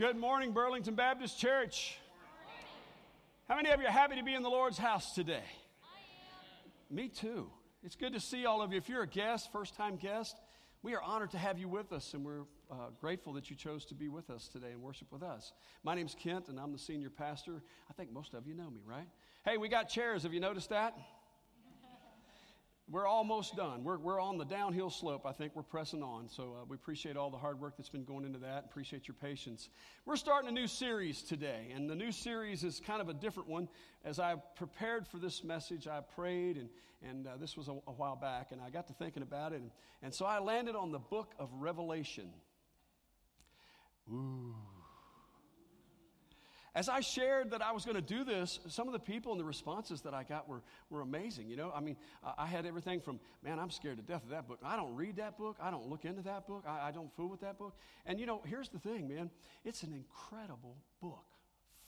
Good morning, Burlington Baptist Church. How many of you are happy to be in the Lord's house today? Me too. It's good to see all of you. If you're a guest, first time guest, we are honored to have you with us, and we're uh, grateful that you chose to be with us today and worship with us. My name's Kent, and I'm the senior pastor. I think most of you know me, right? Hey, we got chairs. Have you noticed that? We're almost done. We're, we're on the downhill slope. I think we're pressing on. So uh, we appreciate all the hard work that's been going into that. Appreciate your patience. We're starting a new series today, and the new series is kind of a different one. As I prepared for this message, I prayed, and, and uh, this was a, a, while back, and I got to thinking about it. And, and so I landed on the book of Revelation. Ooh. As I shared that I was going to do this, some of the people and the responses that I got were, were amazing. You know, I mean, I had everything from, man, I'm scared to death of that book. I don't read that book. I don't look into that book. I, I don't fool with that book. And, you know, here's the thing, man it's an incredible book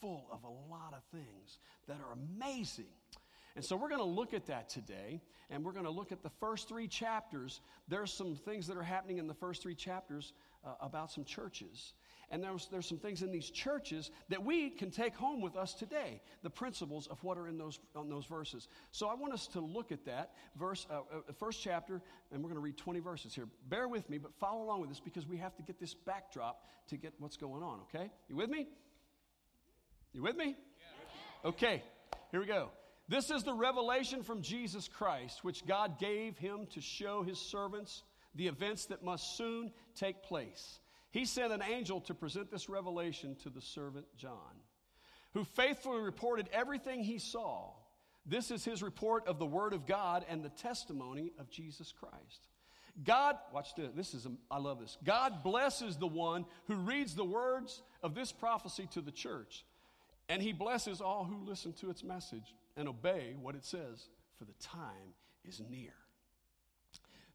full of a lot of things that are amazing. And so we're going to look at that today, and we're going to look at the first three chapters. There's some things that are happening in the first three chapters uh, about some churches. And there's, there's some things in these churches that we can take home with us today, the principles of what are in those, on those verses. So I want us to look at that verse, uh, uh, first chapter, and we're going to read 20 verses here. Bear with me, but follow along with this because we have to get this backdrop to get what's going on, okay? You with me? You with me? Okay, here we go. This is the revelation from Jesus Christ, which God gave him to show his servants the events that must soon take place. He sent an angel to present this revelation to the servant John, who faithfully reported everything he saw. This is his report of the Word of God and the testimony of Jesus Christ. God, watch this. This is, I love this. God blesses the one who reads the words of this prophecy to the church, and he blesses all who listen to its message and obey what it says, for the time is near.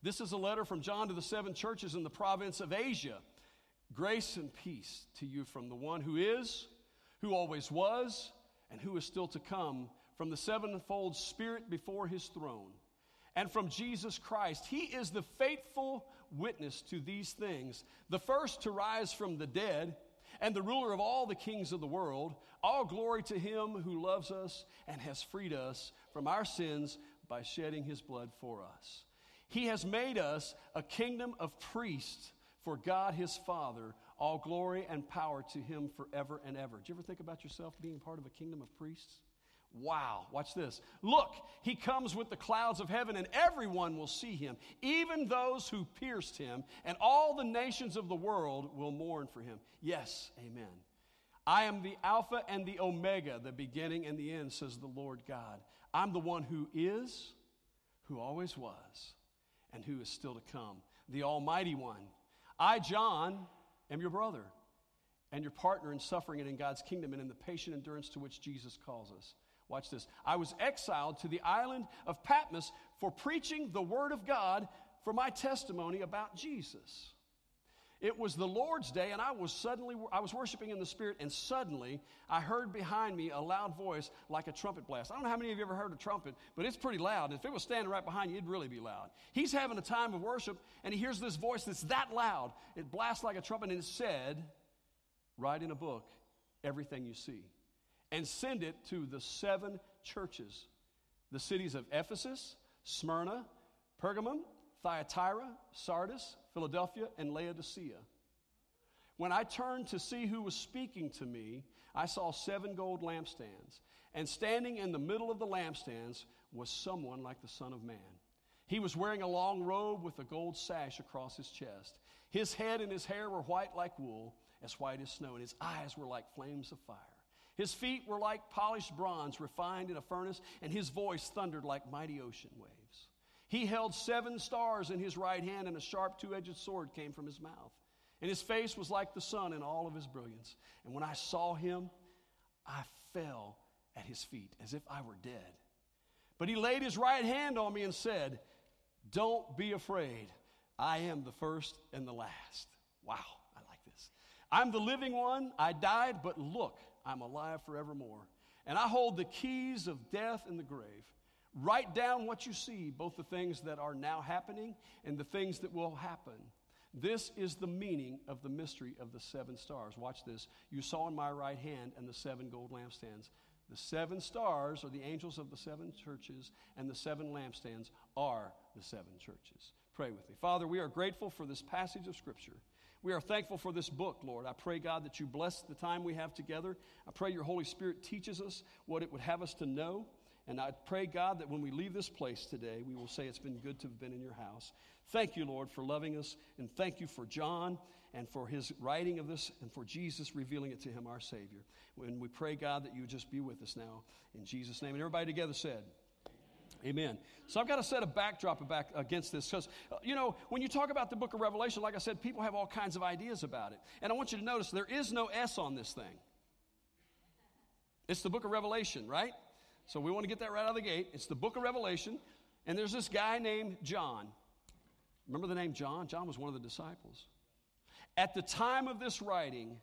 This is a letter from John to the seven churches in the province of Asia. Grace and peace to you from the one who is, who always was, and who is still to come, from the sevenfold Spirit before his throne, and from Jesus Christ. He is the faithful witness to these things, the first to rise from the dead, and the ruler of all the kings of the world. All glory to him who loves us and has freed us from our sins by shedding his blood for us. He has made us a kingdom of priests for God his Father, all glory and power to him forever and ever. Do you ever think about yourself being part of a kingdom of priests? Wow, watch this. Look, he comes with the clouds of heaven, and everyone will see him, even those who pierced him, and all the nations of the world will mourn for him. Yes, amen. I am the Alpha and the Omega, the beginning and the end, says the Lord God. I'm the one who is, who always was, and who is still to come, the Almighty One. I, John, am your brother and your partner in suffering and in God's kingdom and in the patient endurance to which Jesus calls us. Watch this. I was exiled to the island of Patmos for preaching the word of God for my testimony about Jesus. It was the Lord's day, and I was suddenly I was worshiping in the Spirit, and suddenly I heard behind me a loud voice like a trumpet blast. I don't know how many of you ever heard a trumpet, but it's pretty loud. If it was standing right behind you, it'd really be loud. He's having a time of worship, and he hears this voice that's that loud. It blasts like a trumpet, and it said, "Write in a book everything you see, and send it to the seven churches, the cities of Ephesus, Smyrna, Pergamum, Thyatira, Sardis, Philadelphia, and Laodicea. When I turned to see who was speaking to me, I saw seven gold lampstands, and standing in the middle of the lampstands was someone like the Son of Man. He was wearing a long robe with a gold sash across his chest. His head and his hair were white like wool, as white as snow, and his eyes were like flames of fire. His feet were like polished bronze refined in a furnace, and his voice thundered like mighty ocean waves. He held seven stars in his right hand, and a sharp two edged sword came from his mouth. And his face was like the sun in all of his brilliance. And when I saw him, I fell at his feet as if I were dead. But he laid his right hand on me and said, Don't be afraid. I am the first and the last. Wow, I like this. I'm the living one. I died, but look, I'm alive forevermore. And I hold the keys of death and the grave. Write down what you see, both the things that are now happening and the things that will happen. This is the meaning of the mystery of the seven stars. Watch this. You saw in my right hand and the seven gold lampstands. The seven stars are the angels of the seven churches, and the seven lampstands are the seven churches. Pray with me. Father, we are grateful for this passage of Scripture. We are thankful for this book, Lord. I pray, God, that you bless the time we have together. I pray your Holy Spirit teaches us what it would have us to know. And I pray, God, that when we leave this place today, we will say it's been good to have been in your house. Thank you, Lord, for loving us. And thank you for John and for his writing of this and for Jesus revealing it to him, our Savior. And we pray, God, that you would just be with us now in Jesus' name. And everybody together said, Amen. So I've got to set a backdrop back against this because, uh, you know, when you talk about the book of Revelation, like I said, people have all kinds of ideas about it. And I want you to notice there is no S on this thing. It's the book of Revelation, right? So we want to get that right out of the gate. It's the book of Revelation. And there's this guy named John. Remember the name John? John was one of the disciples. At the time of this writing,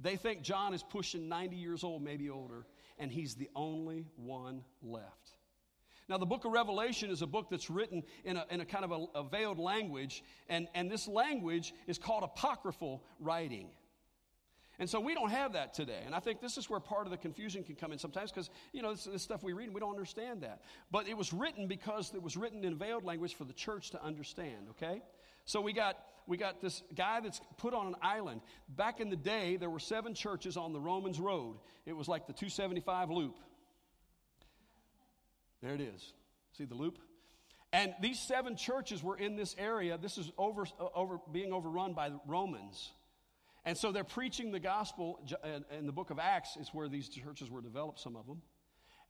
they think John is pushing 90 years old, maybe older, and he's the only one left. Now, the book of Revelation is a book that's written in a, in a kind of a, a veiled language, and, and this language is called apocryphal writing. And so we don't have that today. And I think this is where part of the confusion can come in sometimes because, you know, this, this, stuff we read and we don't understand that. But it was written because it was written in veiled language for the church to understand, okay? So we got, we got this guy that's put on an island. Back in the day, there were seven churches on the Romans road. It was like the 275 loop. There it is. See the loop? And these seven churches were in this area. This is over, uh, over being overrun by the Romans. And so they're preaching the gospel in the book of Acts is where these churches were developed, some of them.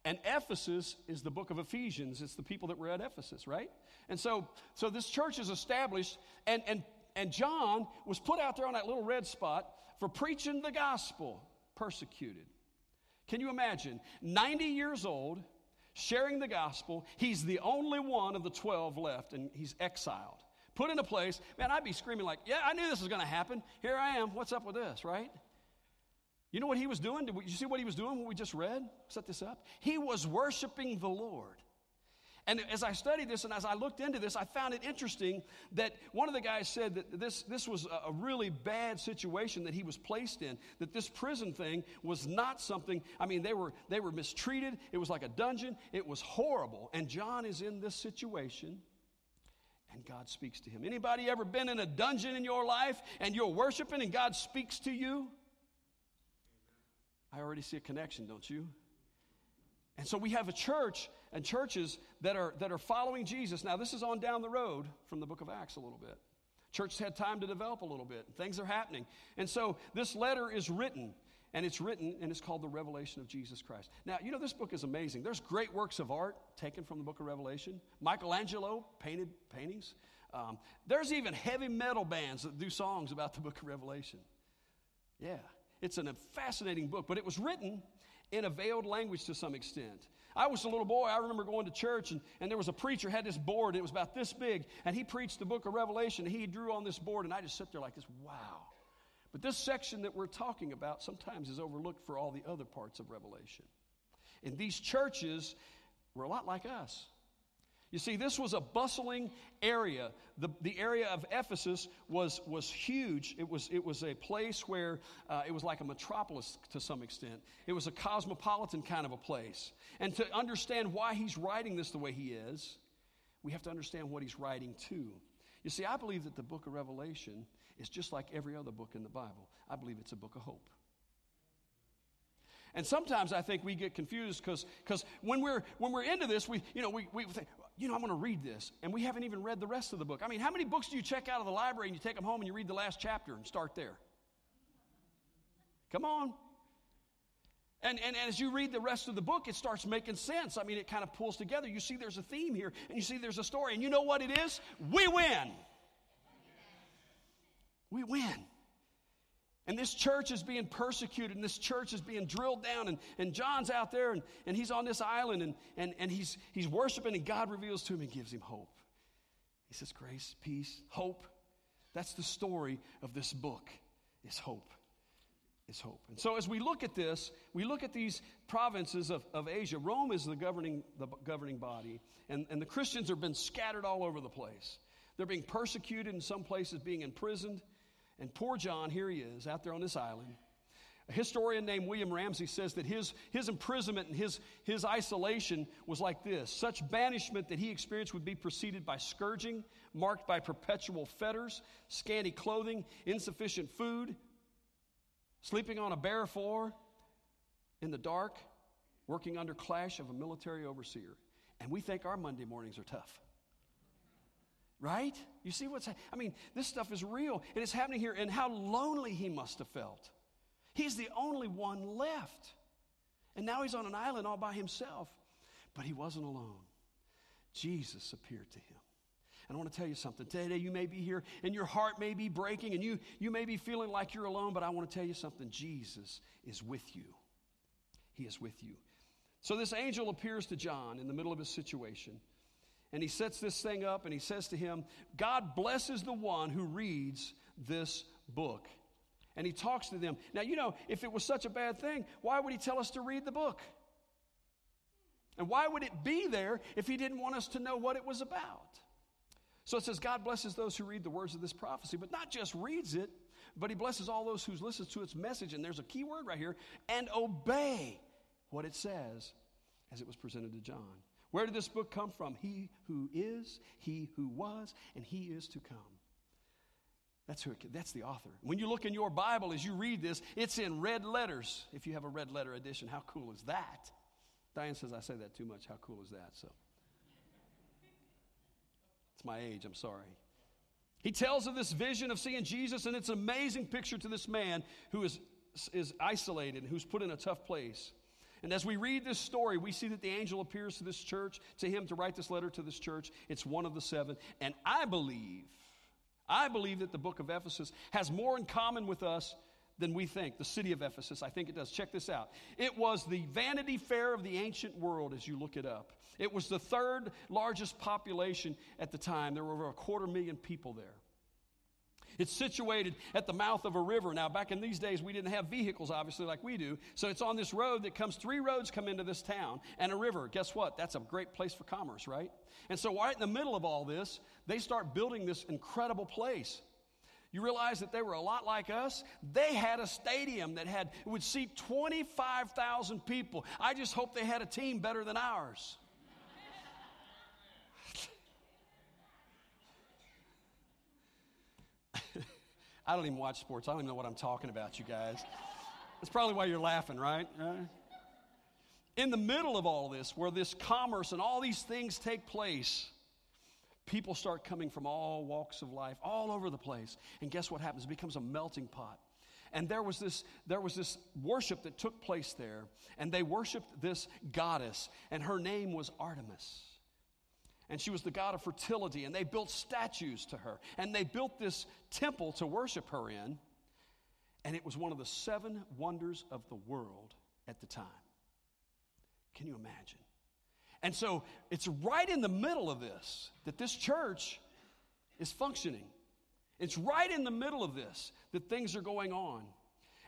And Ephesus is the book of Ephesians. It's the people that were at Ephesus, right? And so, so this church is established, and, and, and John was put out there on that little red spot for preaching the gospel, persecuted. Can you imagine? 90 years old, sharing the gospel. He's the only one of the 12 left, and he's exiled. Put in a place, man, I'd be screaming like, yeah, I knew this was going to happen. Here I am. What's up with this, right? You know what he was doing? Did you see what he was doing what we just read? Set this up. He was worshiping the Lord. And as I studied this and as I looked into this, I found it interesting that one of the guys said that this, this was a really bad situation that he was placed in, that this prison thing was not something, I mean, they were, they were mistreated. It was like a dungeon. It was horrible. And John is in this situation and God speaks to him. Anybody ever been in a dungeon in your life and you're worshiping and God speaks to you? I already see a connection, don't you? And so we have a church and churches that are, that are following Jesus. Now, this is on down the road from the book of Acts a little bit. Church had time to develop a little bit. Things are happening. And so this letter is written, and it's written, and it's called The Revelation of Jesus Christ. Now, you know, this book is amazing. There's great works of art taken from the book of Revelation. Michelangelo painted paintings. Um, there's even heavy metal bands that do songs about the book of Revelation. Yeah, it's a fascinating book, but it was written in a veiled language to some extent. I was a little boy. I remember going to church, and, and there was a preacher had this board. and It was about this big, and he preached the book of Revelation. And he drew on this board, and I just sit there like this. Wow. But this section that we're talking about sometimes is overlooked for all the other parts of Revelation. And these churches were a lot like us. You see, this was a bustling area. The, the area of Ephesus was, was huge. It was, it was a place where uh, it was like a metropolis to some extent. It was a cosmopolitan kind of a place. And to understand why he's writing this the way he is, we have to understand what he's writing to. You see, I believe that the book of Revelation is just like every other book in the Bible. I believe it's a book of hope. And sometimes I think we get confused because when we're, when we're into this, we, you know, we, we think, you know, I'm going to read this. And we haven't even read the rest of the book. I mean, how many books do you check out of the library and you take them home and you read the last chapter and start there? Come on. And, and, and, as you read the rest of the book, it starts making sense. I mean, it kind of pulls together. You see there's a theme here, and you see there's a story. And you know what it is? We win. We win. And this church is being persecuted, and this church is being drilled down. And, and John's out there, and, and he's on this island, and, and, and he's, he's worshiping, and God reveals to him and gives him hope. He says, Grace, peace, hope. That's the story of this book, is hope. Is hope. And so as we look at this, we look at these provinces of, of Asia. Rome is the governing, the governing body, and, and the Christians have been scattered all over the place. They're being persecuted in some places, being imprisoned. And poor John, here he is, out there on this island. A historian named William Ramsay says that his, his imprisonment and his, his isolation was like this such banishment that he experienced would be preceded by scourging, marked by perpetual fetters, scanty clothing, insufficient food, sleeping on a bare floor in the dark, working under clash of a military overseer. And we think our Monday mornings are tough. Right? You see what's I mean, this stuff is real and it's happening here and how lonely he must have felt. He's the only one left. And now he's on an island all by himself. But he wasn't alone. Jesus appeared to him. And I want to tell you something. Today you may be here and your heart may be breaking and you, you may be feeling like you're alone, but I want to tell you something. Jesus is with you. He is with you. So this angel appears to John in the middle of his situation. And he sets this thing up and he says to him, God blesses the one who reads this book and he talks to them. Now, you know, if it was such a bad thing, why would he tell us to read the book? And why would it be there if he didn't want us to know what it was about? So it says, God blesses those who read the words of this prophecy, but not just reads it, but he blesses all those who listen to its message. And there's a key word right here and obey what it says as it was presented to John. Where did this book come from? He who is, he who was, and he is to come. That's, who it, that's the author. When you look in your Bible as you read this, it's in red letters. If you have a red letter edition, how cool is that? Diane says I say that too much. How cool is that? So, it's my age. I'm sorry. He tells of this vision of seeing Jesus, and it's an amazing picture to this man who is, is isolated, and who's put in a tough place. And as we read this story, we see that the angel appears to this church, to him to write this letter to this church. It's one of the seven. And I believe I believe that the book of Ephesus has more in common with us than we think. The city of Ephesus, I think it does. Check this out. It was the Vanity Fair of the ancient world as you look it up. It was the third largest population at the time. There were over a quarter million people there. It's situated at the mouth of a river. Now, back in these days, we didn't have vehicles, obviously, like we do. So it's on this road that comes, three roads come into this town and a river. Guess what? That's a great place for commerce, right? And so, right in the middle of all this, they start building this incredible place. You realize that they were a lot like us? They had a stadium that had would seat 25,000 people. I just hope they had a team better than ours. I don't even watch sports. I don't even know what I'm talking about, you guys. That's probably why you're laughing, right? right? In the middle of all this, where this commerce and all these things take place, people start coming from all walks of life, all over the place. And guess what happens? It becomes a melting pot. And there was this, there was this worship that took place there, and they worshiped this goddess, and her name was Artemis and she was the god of fertility, and they built statues to her, and they built this temple to worship her in, and it was one of the seven wonders of the world at the time. Can you imagine? And so it's right in the middle of this that this church is functioning. It's right in the middle of this that things are going on.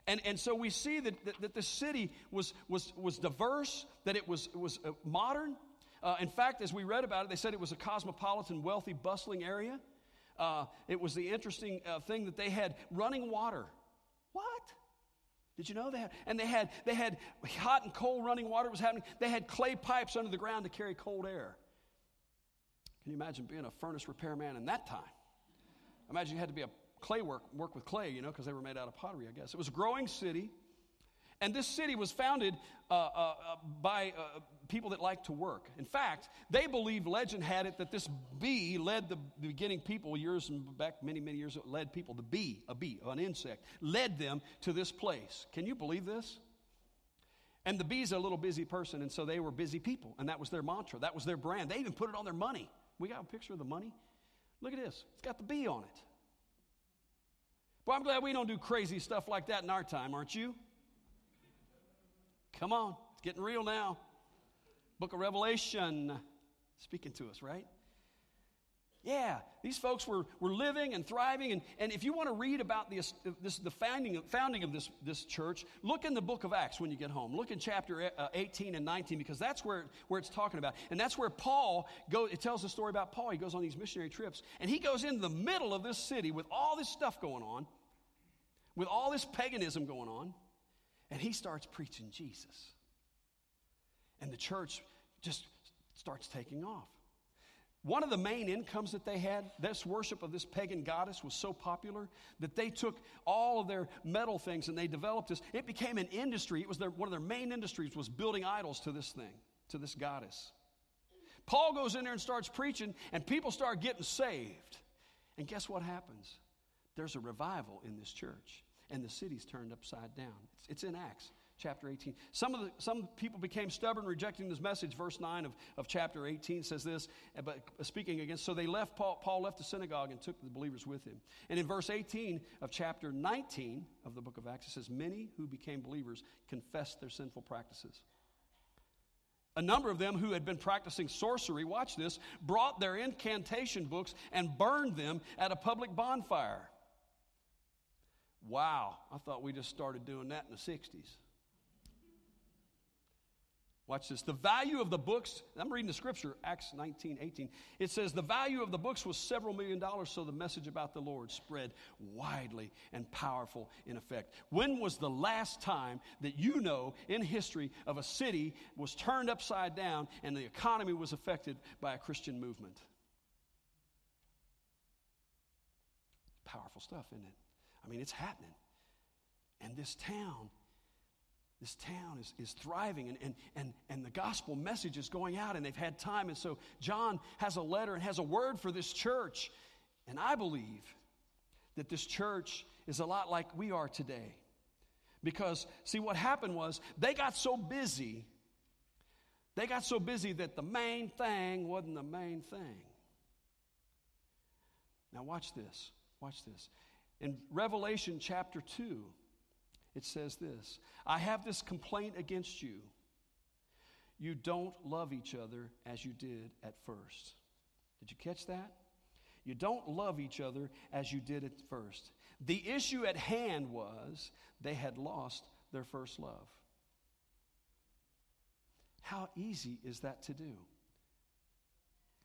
And, and so we see that, that, that the city was, was, was diverse, that it was, was uh, modern, uh, in fact, as we read about it, they said it was a cosmopolitan, wealthy, bustling area. Uh, it was the interesting uh, thing that they had running water. What? Did you know that? And they had they had hot and cold running water was happening. They had clay pipes under the ground to carry cold air. Can you imagine being a furnace repairman in that time? Imagine you had to be a clay work work with clay, you know, because they were made out of pottery. I guess it was a growing city. And this city was founded uh, uh, uh by uh, people that liked to work. In fact, they believe legend had it that this bee led the, beginning people years back, many, many years, led people, the bee, a bee, an insect, led them to this place. Can you believe this? And the bee's a little busy person, and so they were busy people, and that was their mantra. That was their brand. They even put it on their money. We got a picture of the money. Look at this. It's got the bee on it. Well, I'm glad we don't do crazy stuff like that in our time, aren't you? Come on, it's getting real now. Book of Revelation speaking to us, right? Yeah, these folks were, were living and thriving. And, and if you want to read about this, this, the founding, founding of this, this church, look in the book of Acts when you get home. Look in chapter uh, 18 and 19 because that's where, where it's talking about. And that's where Paul, go, it tells the story about Paul. He goes on these missionary trips and he goes into the middle of this city with all this stuff going on, with all this paganism going on, and he starts preaching Jesus. And the church just starts taking off. One of the main incomes that they had, this worship of this pagan goddess was so popular that they took all of their metal things and they developed this. It became an industry. It was their, one of their main industries was building idols to this thing, to this goddess. Paul goes in there and starts preaching, and people start getting saved. And guess what happens? There's a revival in this church, and the city's turned upside down. It's, it's in Acts chapter 18. Some of the, some people became stubborn, rejecting this message. Verse 9 of, of chapter 18 says this, uh, but speaking against, so they left, Paul, Paul left the synagogue and took the believers with him. And in verse 18 of chapter 19 of the book of Acts, it says, Many who became believers confessed their sinful practices. A number of them who had been practicing sorcery, watch this, brought their incantation books and burned them at a public bonfire. Wow, I thought we just started doing that in the 60s. Watch this. The value of the books, I'm reading the scripture, Acts 19, 18. It says, The value of the books was several million dollars, so the message about the Lord spread widely and powerful in effect. When was the last time that you know in history of a city was turned upside down and the economy was affected by a Christian movement? Powerful stuff, isn't it? I mean, it's happening. And this town this town is, is thriving and, and, and, and the gospel message is going out and they've had time. And so John has a letter and has a word for this church. And I believe that this church is a lot like we are today. Because, see, what happened was they got so busy, they got so busy that the main thing wasn't the main thing. Now, watch this. Watch this. In Revelation chapter 2, it says this I have this complaint against you. You don't love each other as you did at first. Did you catch that? You don't love each other as you did at first. The issue at hand was they had lost their first love. How easy is that to do?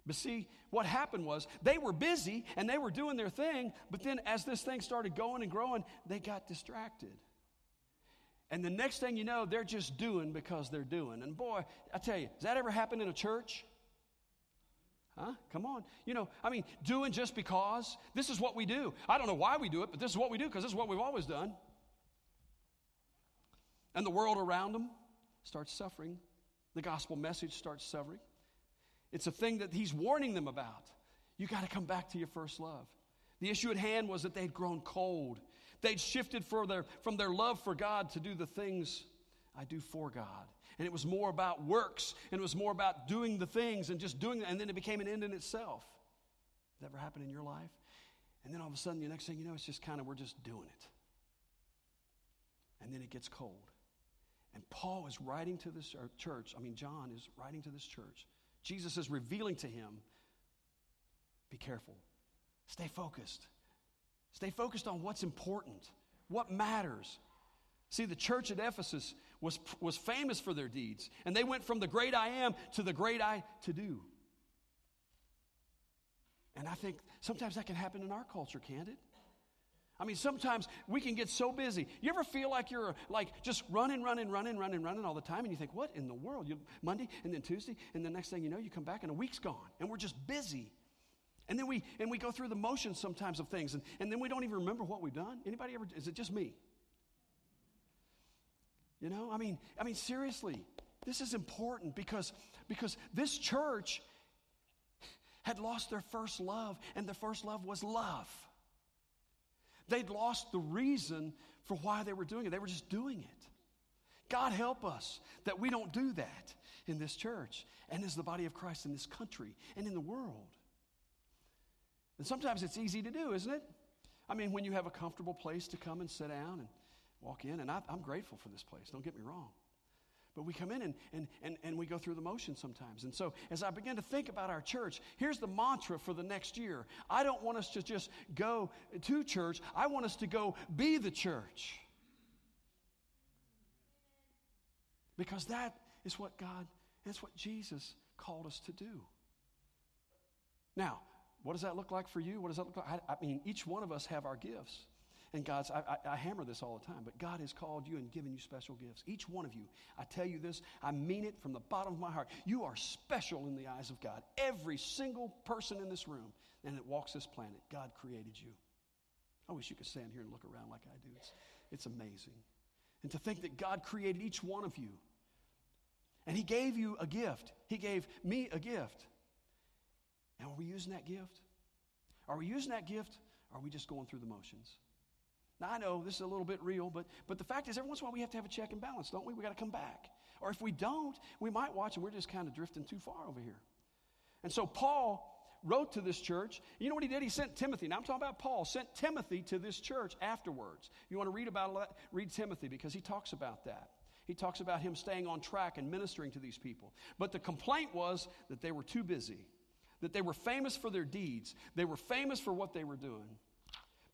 But see, what happened was they were busy and they were doing their thing, but then as this thing started going and growing, they got distracted. And the next thing you know, they're just doing because they're doing. And boy, I tell you, has that ever happened in a church? Huh? Come on. You know, I mean, doing just because. This is what we do. I don't know why we do it, but this is what we do because this is what we've always done. And the world around them starts suffering. The gospel message starts suffering. It's a thing that he's warning them about. You got to come back to your first love. The issue at hand was that they'd grown cold They'd shifted their, from their love for God to do the things I do for God. And it was more about works, and it was more about doing the things and just doing it, and then it became an end in itself. That ever happened in your life? And then all of a sudden, the next thing you know, it's just kind of, we're just doing it. And then it gets cold. And Paul is writing to this church, I mean, John is writing to this church. Jesus is revealing to him be careful, stay focused. Stay focused on what's important, what matters. See, the church at Ephesus was, was famous for their deeds, and they went from the great I am to the great I to do. And I think sometimes that can happen in our culture, can't it? I mean, sometimes we can get so busy. You ever feel like you're like just running, running, running, running, running all the time, and you think, "What in the world?" You Monday and then Tuesday, and the next thing you know, you come back and a week's gone, and we're just busy. And then we and we go through the motions sometimes of things, and, and then we don't even remember what we've done. Anybody ever is it just me? You know, I mean, I mean, seriously, this is important because because this church had lost their first love, and their first love was love. They'd lost the reason for why they were doing it. They were just doing it. God help us that we don't do that in this church and as the body of Christ in this country and in the world. And sometimes it's easy to do, isn't it? I mean, when you have a comfortable place to come and sit down and walk in, and I, am grateful for this place, don't get me wrong. But we come in and, and, and, and we go through the motions sometimes. And so, as I begin to think about our church, here's the mantra for the next year I don't want us to just go to church, I want us to go be the church. Because that is what God, that's what Jesus called us to do. Now, what does that look like for you? What does that look like? I, I mean, each one of us have our gifts. And God's, I, I, I, hammer this all the time, but God has called you and given you special gifts. Each one of you, I tell you this, I mean it from the bottom of my heart. You are special in the eyes of God. Every single person in this room and that walks this planet, God created you. I wish you could stand here and look around like I do. It's, it's amazing. And to think that God created each one of you and He gave you a gift, He gave me a gift. And are we using that gift? Are we using that gift? Or are we just going through the motions? Now, I know this is a little bit real, but, but the fact is, every once in a while we have to have a check and balance, don't we? We got to come back. Or if we don't, we might watch and we're just kind of drifting too far over here. And so Paul wrote to this church. You know what he did? He sent Timothy. Now I'm talking about Paul, sent Timothy to this church afterwards. You want to read about that? Read Timothy because he talks about that. He talks about him staying on track and ministering to these people. But the complaint was that they were too busy, that they were famous for their deeds, they were famous for what they were doing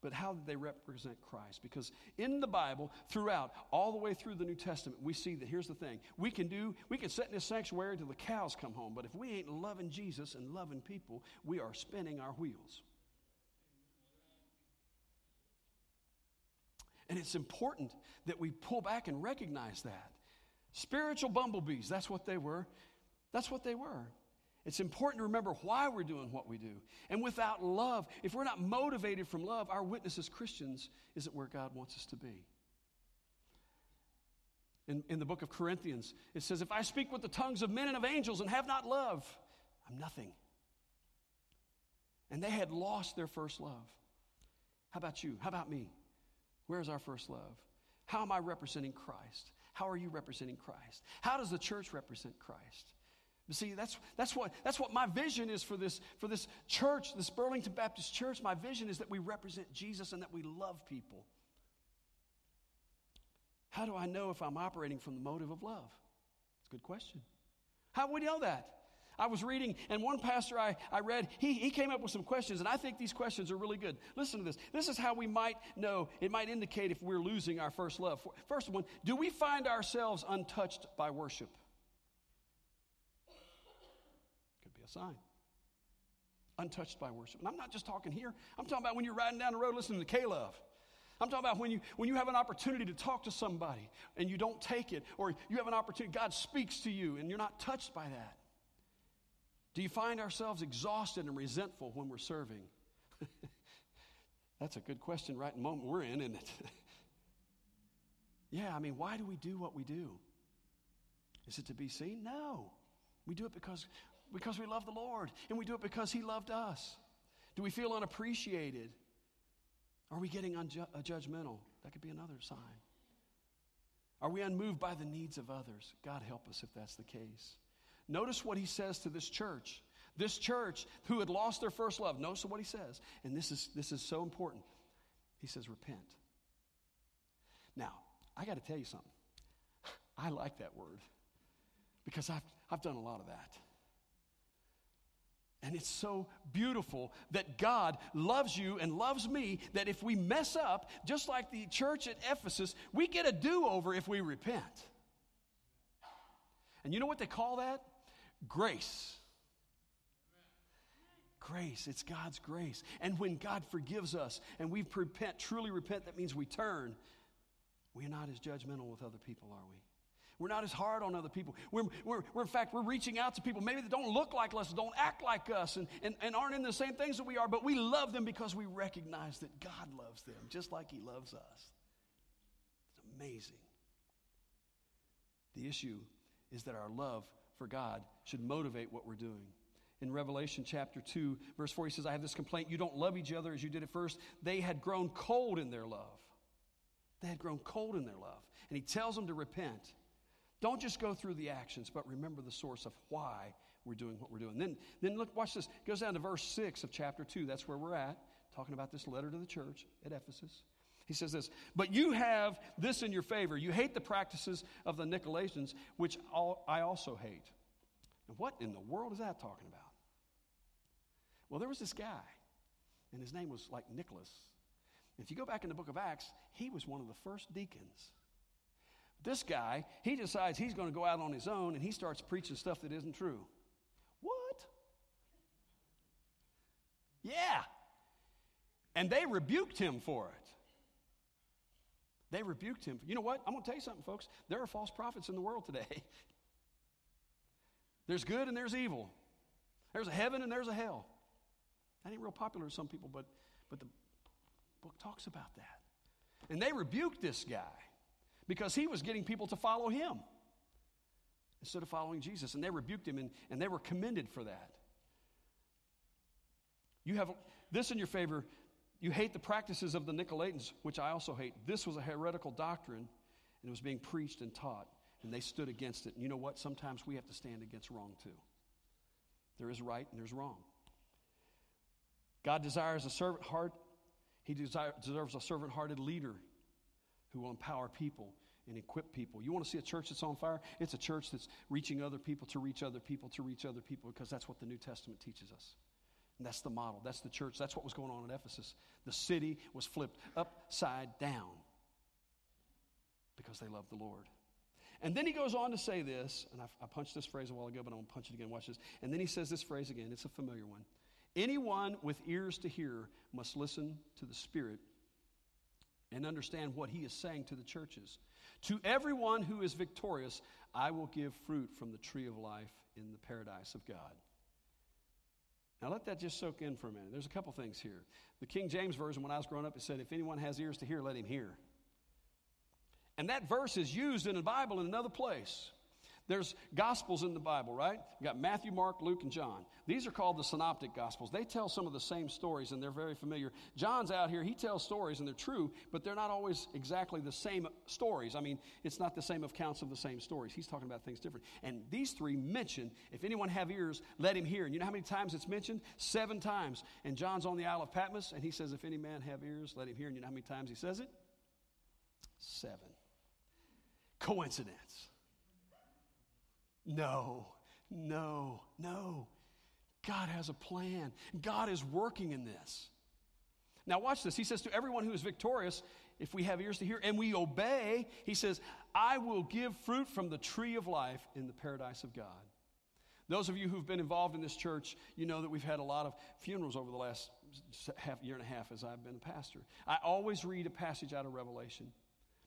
but how did they represent Christ? Because in the Bible, throughout, all the way through the New Testament, we see that here's the thing. We can do, we can sit in this sanctuary till the cows come home, but if we ain't loving Jesus and loving people, we are spinning our wheels. And it's important that we pull back and recognize that. Spiritual bumblebees, that's what they were. That's what they were. It's important to remember why we're doing what we do. And without love, if we're not motivated from love, our witness as Christians isn't where God wants us to be. In, in the book of Corinthians, it says, If I speak with the tongues of men and of angels and have not love, I'm nothing. And they had lost their first love. How about you? How about me? Where's our first love? How am I representing Christ? How are you representing Christ? How does the church represent Christ? But see, that's, that's, what, that's what my vision is for this, for this church, this Burlington Baptist Church. My vision is that we represent Jesus and that we love people. How do I know if I'm operating from the motive of love? It's a good question. How would we know that? I was reading, and one pastor I, I read, he, he came up with some questions, and I think these questions are really good. Listen to this. This is how we might know, it might indicate if we're losing our first love. First one, do we find ourselves untouched by worship? A sign. Untouched by worship. And I'm not just talking here, I'm talking about when you're riding down the road listening to Love. I'm talking about when you, when you have an opportunity to talk to somebody and you don't take it, or you have an opportunity, God speaks to you and you're not touched by that. Do you find ourselves exhausted and resentful when we're serving? That's a good question right in the moment we're in, isn't it? yeah, I mean, why do we do what we do? Is it to be seen? No. We do it because because we love the Lord, and we do it because He loved us. Do we feel unappreciated? Are we getting unju- uh, judgmental? That could be another sign. Are we unmoved by the needs of others? God help us if that's the case. Notice what he says to this church. This church who had lost their first love. Notice what he says. And this is, this is so important. He says, repent. Now, I got to tell you something. I like that word because I've, I've done a lot of that. And it's so beautiful that God loves you and loves me that if we mess up, just like the church at Ephesus, we get a do over if we repent. And you know what they call that? Grace. Grace. It's God's grace. And when God forgives us and we repent, truly repent, that means we turn. We're not as judgmental with other people, are we? We're not as hard on other people. We're, we're, we're, in fact, we're reaching out to people maybe that don't look like us, don't act like us, and, and, and aren't in the same things that we are, but we love them because we recognize that God loves them just like He loves us. It's amazing. The issue is that our love for God should motivate what we're doing. In Revelation chapter 2, verse 4, he says, I have this complaint. You don't love each other as you did at first. They had grown cold in their love. They had grown cold in their love. And he tells them to repent. Don't just go through the actions, but remember the source of why we're doing what we're doing. Then, then look, watch this. It goes down to verse 6 of chapter 2. That's where we're at, talking about this letter to the church at Ephesus. He says this, but you have this in your favor. You hate the practices of the Nicolaitans, which I also hate. And what in the world is that talking about? Well, there was this guy, and his name was like Nicholas. If you go back in the book of Acts, he was one of the first deacons. This guy, he decides he's going to go out on his own and he starts preaching stuff that isn't true. What? Yeah. And they rebuked him for it. They rebuked him. You know what? I'm going to tell you something, folks. There are false prophets in the world today. There's good and there's evil. There's a heaven and there's a hell. That ain't real popular to some people, but, but the book talks about that. And they rebuked this guy because he was getting people to follow him instead of following Jesus. And they rebuked him and, and they were commended for that. You have this in your favor. You hate the practices of the Nicolaitans, which I also hate. This was a heretical doctrine, and it was being preached and taught, and they stood against it. And you know what? Sometimes we have to stand against wrong too. There is right and there's wrong. God desires a servant heart. He deserves a servant hearted leader who will empower people and equip people. You want to see a church that's on fire? It's a church that's reaching other people to reach other people to reach other people because that's what the New Testament teaches us. And that's the model. That's the church. That's what was going on in Ephesus. The city was flipped upside down because they loved the Lord. And then he goes on to say this, and I, I punched this phrase a while ago, but I'm going to punch it again. Watch this. And then he says this phrase again. It's a familiar one. Anyone with ears to hear must listen to the Spirit and understand what he is saying to the churches. To everyone who is victorious, I will give fruit from the tree of life in the paradise of God. Now, let that just soak in for a minute. There's a couple things here. The King James Version, when I was growing up, it said, If anyone has ears to hear, let him hear. And that verse is used in the Bible in another place. There's gospels in the Bible, right? You got Matthew, Mark, Luke, and John. These are called the synoptic gospels. They tell some of the same stories and they're very familiar. John's out here, he tells stories and they're true, but they're not always exactly the same stories. I mean, it's not the same accounts of the same stories. He's talking about things different. And these three mention, if anyone have ears, let him hear. And you know how many times it's mentioned? Seven times. And John's on the Isle of Patmos and he says, if any man have ears, let him hear. And you know how many times he says it? Seven. Coincidence. No, no, no. God has a plan. God is working in this. Now, watch this. He says to everyone who is victorious, if we have ears to hear and we obey, he says, I will give fruit from the tree of life in the paradise of God. Those of you who've been involved in this church, you know that we've had a lot of funerals over the last half year and a half as I've been a pastor. I always read a passage out of Revelation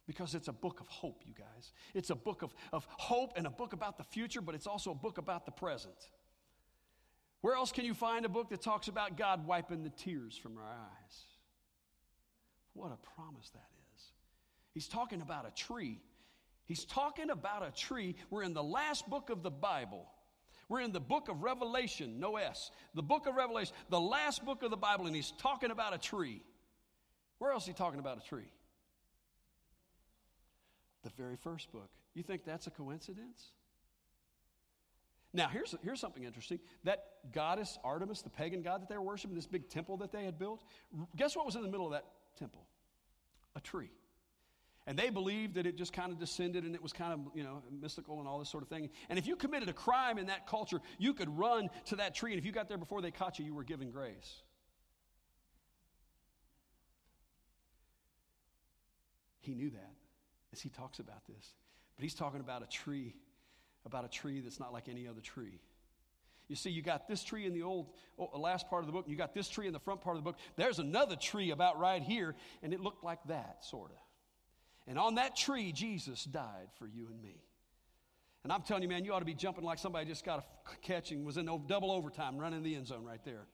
because it's a book of hope, you guys. It's a book of, of hope and a book about the future, but it's also a book about the present. Where else can you find a book that talks about God wiping the tears from our eyes? What a promise that is. He's talking about a tree. He's talking about a tree. We're in the last book of the Bible. We're in the book of Revelation, no S. The book of Revelation, the last book of the Bible, and he's talking about a tree. Where else is he talking about a tree? The very first book. You think that's a coincidence? Now, here's, here's something interesting. That goddess Artemis, the pagan god that they were worshiping, this big temple that they had built, guess what was in the middle of that temple? A tree. And they believed that it just kind of descended and it was kind of, you know, mystical and all this sort of thing. And if you committed a crime in that culture, you could run to that tree. And if you got there before they caught you, you were given grace. He knew that as he talks about this. But he's talking about a tree, about a tree that's not like any other tree. You see, you got this tree in the old oh, last part of the book, and you got this tree in the front part of the book. There's another tree about right here, and it looked like that, sort of. And on that tree, Jesus died for you and me. And I'm telling you, man, you ought to be jumping like somebody just got a catch and was in double overtime running the end zone right there.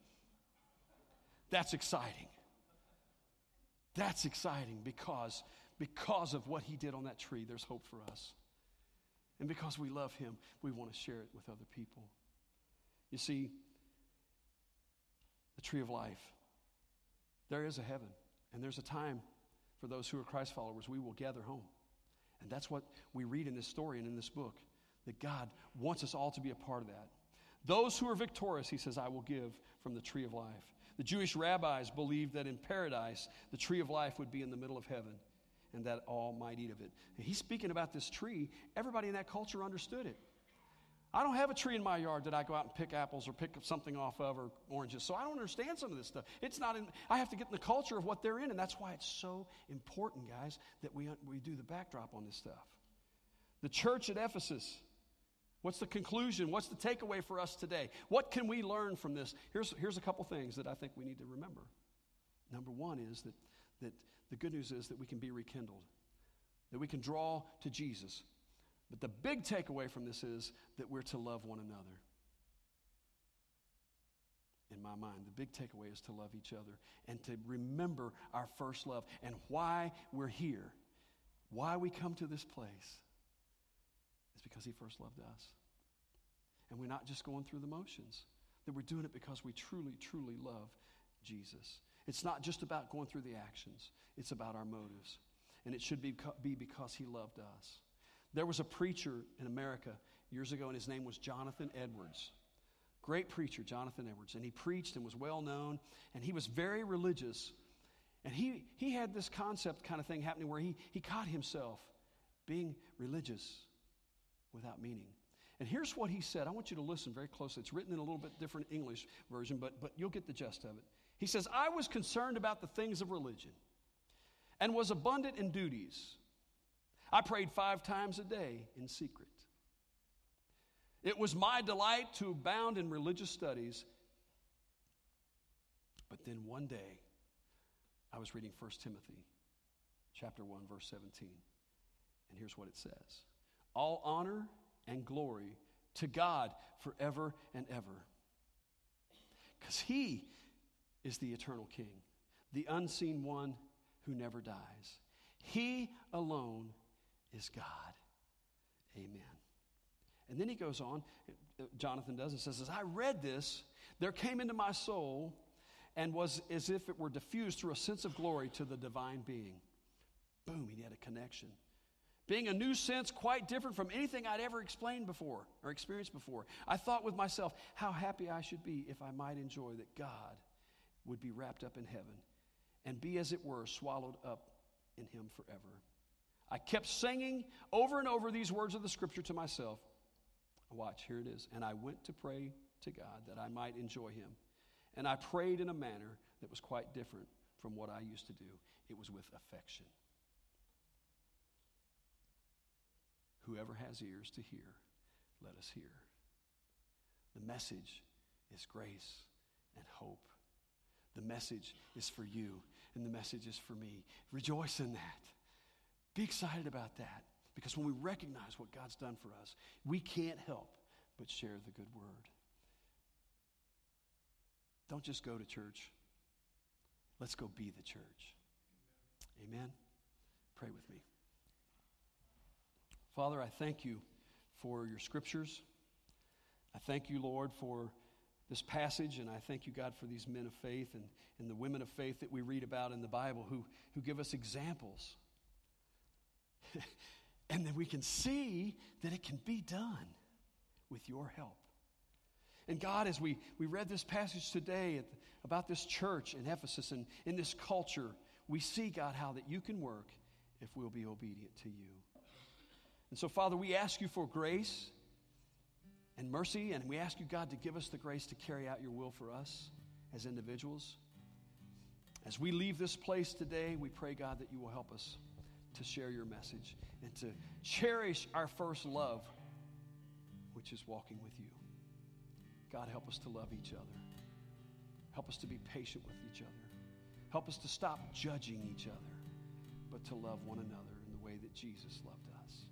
That's exciting. That's exciting because because of what he did on that tree, there's hope for us. And because we love him, we want to share it with other people. You see, the tree of life, there is a heaven, and there's a time for those who are Christ followers. We will gather home. And that's what we read in this story and in this book that God wants us all to be a part of that. Those who are victorious, he says, I will give from the tree of life. The Jewish rabbis believed that in paradise, the tree of life would be in the middle of heaven and that all might eat of it. And he's speaking about this tree. Everybody in that culture understood it. I don't have a tree in my yard that I go out and pick apples or pick something off of or oranges. So I don't understand some of this stuff. It's not in, I have to get in the culture of what they're in. And that's why it's so important, guys, that we, we do the backdrop on this stuff. The church at Ephesus, what's the conclusion? What's the takeaway for us today? What can we learn from this? Here's, here's a couple things that I think we need to remember. Number one is that, that the good news is that we can be rekindled, that we can draw to Jesus. But the big takeaway from this is that we're to love one another. In my mind, the big takeaway is to love each other and to remember our first love and why we're here, why we come to this place is because He first loved us. And we're not just going through the motions, that we're doing it because we truly, truly love Jesus. It's not just about going through the actions, it's about our motives. And it should be, be because He loved us. There was a preacher in America years ago, and his name was Jonathan Edwards. Great preacher, Jonathan Edwards. And he preached and was well known, and he was very religious. And he, he had this concept kind of thing happening where he, he caught himself being religious without meaning. And here's what he said. I want you to listen very closely. It's written in a little bit different English version, but, but you'll get the gist of it. He says, I was concerned about the things of religion and was abundant in duties I prayed five times a day in secret. It was my delight to abound in religious studies. But then one day, I was reading 1 Timothy chapter 1 verse 17. And here's what it says. All honor and glory to God forever and ever. Cuz he is the eternal king, the unseen one who never dies. He alone is God. Amen. And then he goes on, Jonathan does, and says, As I read this, there came into my soul and was as if it were diffused through a sense of glory to the divine being. Boom, he had a connection. Being a new sense quite different from anything I'd ever explained before or experienced before. I thought with myself, how happy I should be if I might enjoy that God would be wrapped up in heaven and be, as it were, swallowed up in him forever. I kept singing over and over these words of the scripture to myself. Watch, here it is. And I went to pray to God that I might enjoy Him. And I prayed in a manner that was quite different from what I used to do. It was with affection. Whoever has ears to hear, let us hear. The message is grace and hope. The message is for you, and the message is for me. Rejoice in that. Be excited about that because when we recognize what God's done for us, we can't help but share the good word. Don't just go to church. Let's go be the church. Amen. Pray with me. Father, I thank you for your scriptures. I thank you, Lord, for this passage, and I thank you, God, for these men of faith and, and the women of faith that we read about in the Bible who, who give us examples and then we can see that it can be done with your help. And God, as we, we read this passage today at, about this church in Ephesus and in this culture, we see, God, how that you can work if we'll be obedient to you. And so, Father, we ask you for grace and mercy, and we ask you, God, to give us the grace to carry out your will for us as individuals. As we leave this place today, we pray, God, that you will help us to share your message and to cherish our first love, which is walking with you. God, help us to love each other. Help us to be patient with each other. Help us to stop judging each other, but to love one another in the way that Jesus loved us.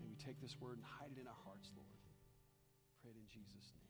May we take this word and hide it in our hearts, Lord. Jesus' name.